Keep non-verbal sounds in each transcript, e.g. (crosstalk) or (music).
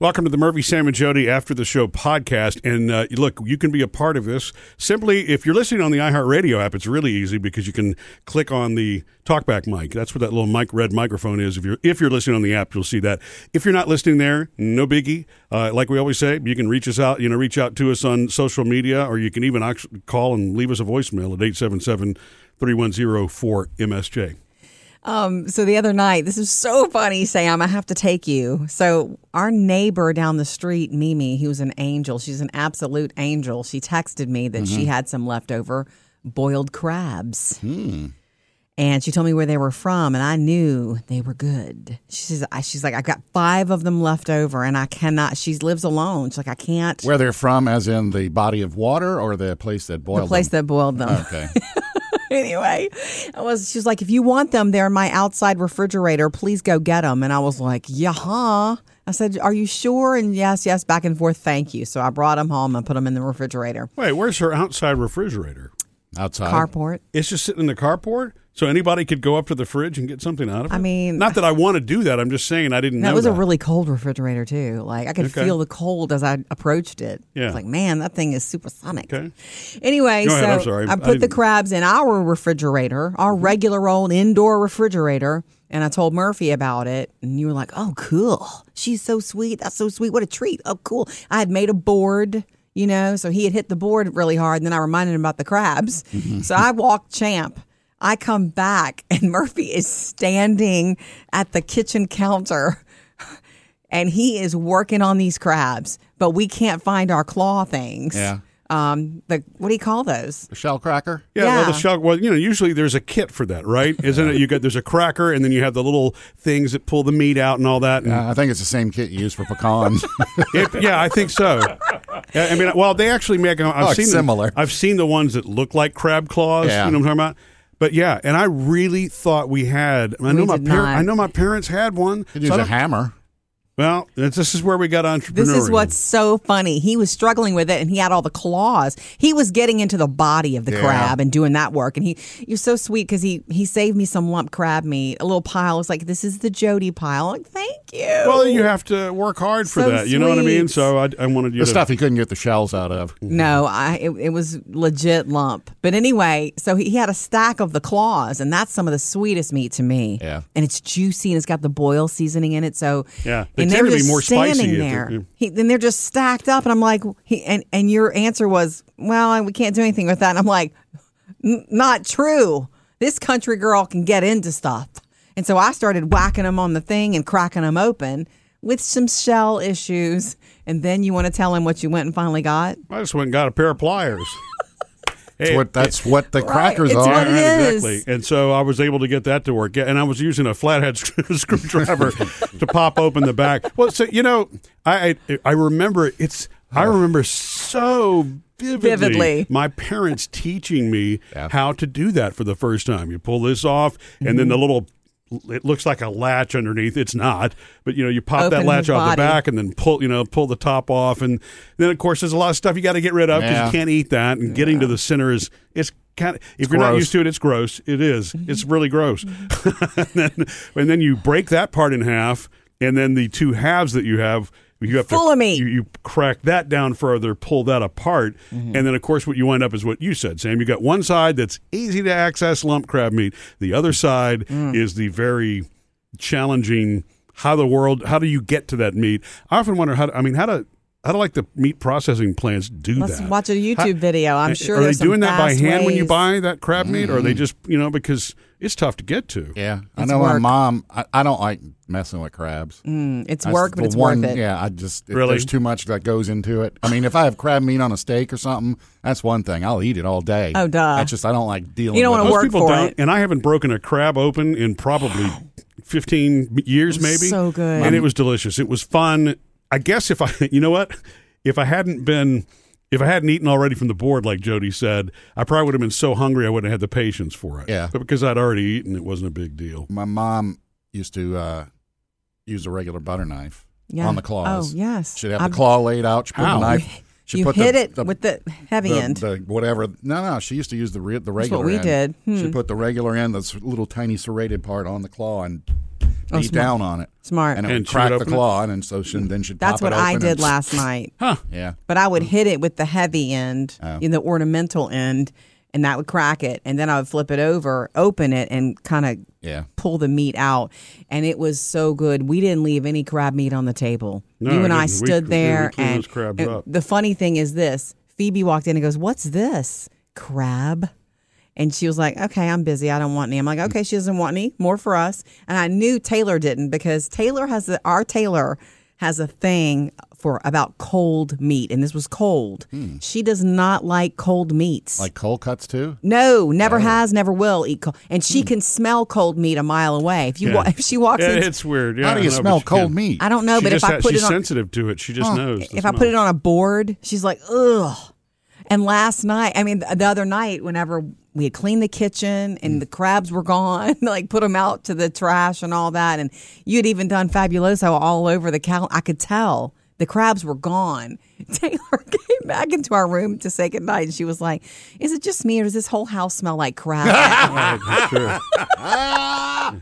Welcome to the Murphy, Sam, and Jody After the Show podcast. And uh, look, you can be a part of this simply if you're listening on the iHeartRadio app. It's really easy because you can click on the talkback mic. That's what that little mic red microphone is. If you're if you're listening on the app, you'll see that. If you're not listening there, no biggie. Uh, like we always say, you can reach us out. You know, reach out to us on social media, or you can even call and leave us a voicemail at 877 310 4MSJ. Um, so the other night, this is so funny, Sam. I have to take you. So our neighbor down the street, Mimi, he was an angel. She's an absolute angel. She texted me that she had some leftover boiled crabs. And she told me where they were from, and I knew they were good. She says, I, "She's like, I got five of them left over, and I cannot." She lives alone. She's like, "I can't." Where they're from, as in the body of water or the place that boiled the place them? that boiled them. Okay. (laughs) (laughs) anyway, I was. She was like, "If you want them, they're in my outside refrigerator. Please go get them." And I was like, "Yeah." huh." I said, "Are you sure?" And yes, yes, back and forth. Thank you. So I brought them home and put them in the refrigerator. Wait, where's her outside refrigerator? Outside. Carport. It's just sitting in the carport, so anybody could go up to the fridge and get something out of it. I mean- not that I want to do that. I'm just saying I didn't That was that. a really cold refrigerator too. Like I could Okay. feel the cold as I approached it. Yeah. It's like, man, that thing is supersonic. Okay. Anyway, Go so ahead, I'm sorry. I I put the crabs in our refrigerator, our Mm-hmm. regular old indoor refrigerator, and I told Murphy about it, and you were like, "Oh, cool. She's so sweet. That's so sweet. What a treat. Oh, cool." I had made a board. You know, so he had hit the board really hard, and then I reminded him about the crabs. Mm-hmm. So I walked champ. I come back, (laughs) and Murphy is standing at the kitchen counter (laughs) and he is working on these crabs, but we can't find our claw things. Yeah. Um, the what do you call those? A shell cracker? Yeah, well, the shell. Well, you know, usually there's a kit for that, right? (laughs) Isn't it? You got there's a cracker, and then you have the little things that pull the meat out and all that. And Yeah, I think it's the same kit you use for pecans. it- yeah, I think so. Yeah, I mean, well, they actually make. I've Oh, it's seen the- similar. I've seen the ones that look like crab claws. Yeah. You know what I'm talking about? But yeah, and I really thought we had. I know my par- I know my parents had one. You So use I a don't- hammer. Well, this is where we got entrepreneurial. This is what's so funny. He was struggling with it, and he had all the claws. He was getting into the body of the Yeah. crab and doing that work. And he, you're so sweet because he he saved me some lump crab meat, a little pile. It's like this is the Jody pile. Like, thank you. Well, you have to work hard for So that. You know what I mean? So I, I wanted you The to. stuff he couldn't get the shells out of. Mm-hmm. No, I it, it was legit lump. But anyway, so he, he had a stack of the claws, and that's some of the sweetest meat to me. Yeah. and it's juicy and it's got the boil seasoning in it. So Yeah, and they're just more standing there. yeah. He, then they're just stacked up, and I'm like, he, and and your answer was, well, we can't do anything with that. And I'm like, "N- not true. This country girl can get into stuff. And so I started whacking them on the thing and cracking them open with some shell issues. And then you want to tell him what you went and finally got? I just went and got a pair of pliers. (laughs) That's what, that's what the crackers it's are. what it Right, is. Exactly. And so I was able to get that to work. And I was using a flathead (laughs) screwdriver to pop open the back. Well, so, you know, I, I, I remember it's, I remember so vividly, Vividly. my parents teaching me Yeah. how to do that for the first time. You pull this off, and then the Mm-hmm. little, it looks like a latch underneath. It's not, but you know, you pop that latch off the back and then pull, you know, pull the top off. And then, of course, there's a lot of stuff you got to get rid of because Yeah. you can't eat that. And getting to the center is, it's kind of, if you're not used to it, it's gross. It is. It's really gross. (laughs) and, then, and then you break that part in half, and then the two halves that you have, you have Full to of meat. You, you crack that down further, pull that apart, mm-hmm. and then of course what you wind up is what you said, Sam. You got one side that's easy to access lump crab meat. The other mm. side mm. is the very challenging. How the world? How do you get to that meat? I often wonder how. I mean, how to how don't like the meat processing plants do Let's that? watch a YouTube How- video. I'm sure are they there's some doing that by fast hand when you buy that crab meat, or are they just you know because it's tough to get to? Yeah, I It's know my mom. I, I don't like messing with crabs. Mm, it's That's work, but it's one, worth it. Yeah, I just it- Really? there's too much that goes into it. I mean, if I have crab meat on a steak or something, that's one thing. I'll eat it all day. Oh, duh. That's just I don't like dealing. You don't with wanna it. Work people for don't, it. and I haven't broken a crab open in probably fifteen years, maybe. so good. and it was delicious. It was fun. I guess if I, (laughs) you know what, if I hadn't been. If I hadn't eaten already from the board, like Jody said, I probably would have been so hungry I wouldn't have had the patience for it. Yeah. But because I'd already eaten, it wasn't a big deal. My mom used to uh, use a regular butter knife Yeah. on the claws. Oh, yes. She'd have I've- the claw laid out. She put How? the knife. (laughs) She you put hit the, it the, with the heavy the, end. the whatever. No, no. She used to use the re- the That's what we end. did. Hmm. She put the regular end, this little tiny serrated part, on the claw and beat oh, down on it. Smart. And it would And crack would the open it? claw, and then so she, then she'd That's pop what it I open did and- last night. Huh. Yeah. But I would hit it with the heavy end, Oh. in the ornamental end, and that would crack it. And then I would flip it over, open it, and kind of Yeah. pull the meat out. And it was so good. We didn't leave any crab meat on the table. No, you and I I. We- stood we- we there, cleaned and, those crabs and up. the funny thing is this: Phoebe walked in and goes, "What's this crab?" And she was like, "Okay, I'm busy. I don't want any." I'm like, "Okay, she doesn't want any more for us." And I knew Taylor didn't because Taylor has a, our Taylor has a thing for about cold meat, and this was cold. She does not like cold meats. Hmm. Like cold cuts too. no, never has, never will eat cold. And she can smell cold meat a mile away. If you Yeah. wa- if she walks Yeah, in, it's weird. Yeah, How do I you know, smell she cold can. meat? I don't know, She but if just I put she's it on, sensitive to it. She just knows. the if I put it on a board, she's like, ugh. And last night, I mean, the other night, whenever we had cleaned the kitchen and Mm. the crabs were gone, (laughs) like put them out to the trash and all that, and you had even done fabuloso all over the counter, I could tell the crabs were gone. (laughs) Taylor came back into our room to say goodnight, and she was like, "Is it just me, or does this whole house smell like crab?"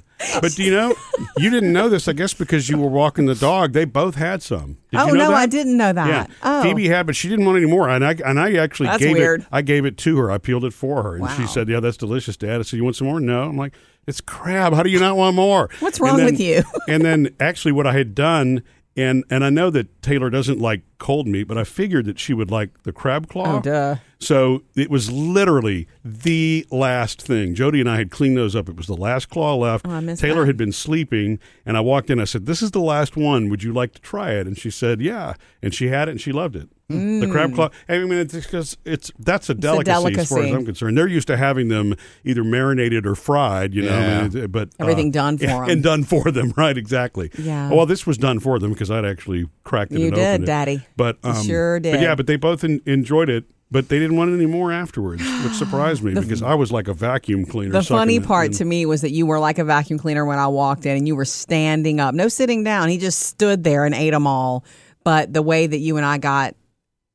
(laughs) Right, that's (laughs) true. but do you know you didn't know this? I guess because you were walking the dog. They both had some. Did oh you know no, that? I didn't know that. Yeah, Oh, Phoebe had, but she didn't want any more, and I and I actually That's gave weird. it. I gave it to her. I peeled it for her, and she said, "Yeah, that's delicious, Dad." I said, "You want some more?" No. I'm like, "It's crab. How do you not want more?" What's wrong then- with you? (laughs) and then actually, what I had done. And, and I know that Taylor doesn't like cold meat, but I figured that she would like the crab oh, claw. Oh, duh. So it was literally the last thing. Jody and I had cleaned those up. It was the last claw left. Oh, I missed Taylor that. had been sleeping, and I walked in. I said, "This is the last one. Would you like to try it?" And she said, "Yeah." And she had it, and she loved it. The crab claw. I mean, it's because it's that's a delicacy, as far as. I'm concerned. They're used to having them either marinated or fried. You know, Yeah. It- but uh, Everything done (laughs) for yeah, 'em. and done for them. Right? Exactly. Yeah. Well, this was done for them because I'd actually cracked it. You and did, opened it. Daddy. But You um, sure But did. yeah, but they both en- enjoyed it. But they didn't want any more afterwards, which (gasps) surprised me because I was like a vacuum cleaner. The funny part in. to me was that you were like a vacuum cleaner when I walked in and you were standing up, no sitting down. He just stood there and ate them all. But the way that you and I got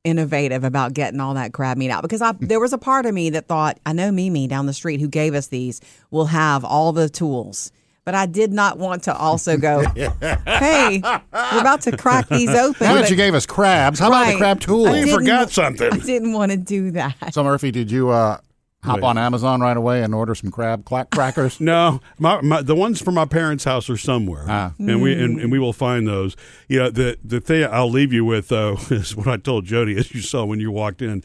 innovative about getting all that crab meat out because I, there was a part of me that thought, I know Mimi down the street who gave us these will have all the tools. But I did not want to also go, (laughs) hey, we're about to crack these (laughs) open. Now that you gave us crabs, how about the Right. crab tool? I You didn't- forgot something. I didn't want to do that. So Murphy, did you uh, hop Wait. on Amazon right away and order some crab clack crackers? (laughs) No, my, my the ones from my parents' house are somewhere, Ah. and we and, and we will find those. You know, the the thing I'll leave you with though (laughs) is what I told Jody as you saw when you walked in.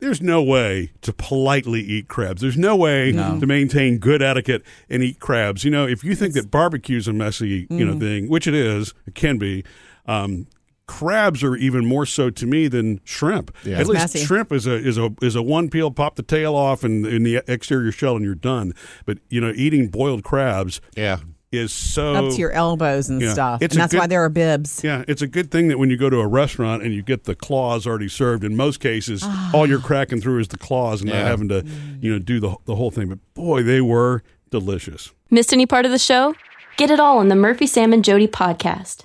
There's no way to politely eat crabs. There's no way to maintain good etiquette and eat crabs. You know, if you think that barbecue's a messy, you know, thing, which it is, it can be. Um, crabs are even more so to me than shrimp. Yeah. At It's least messy. shrimp is a is a is a one peel, pop the tail off, and in the exterior shell, and you're done. But you know, eating boiled crabs Yeah. is so Up to your elbows and Yeah. stuff. It's and that's good- why there are bibs. yeah, it's a good thing that when you go to a restaurant and you get the claws already served. In most cases, Ah. all you're cracking through is the claws and not having to, you know, do the the whole thing. But boy, they were delicious. Missed any part of the show? Get it all on the Murphy, Sam, and Jody podcast.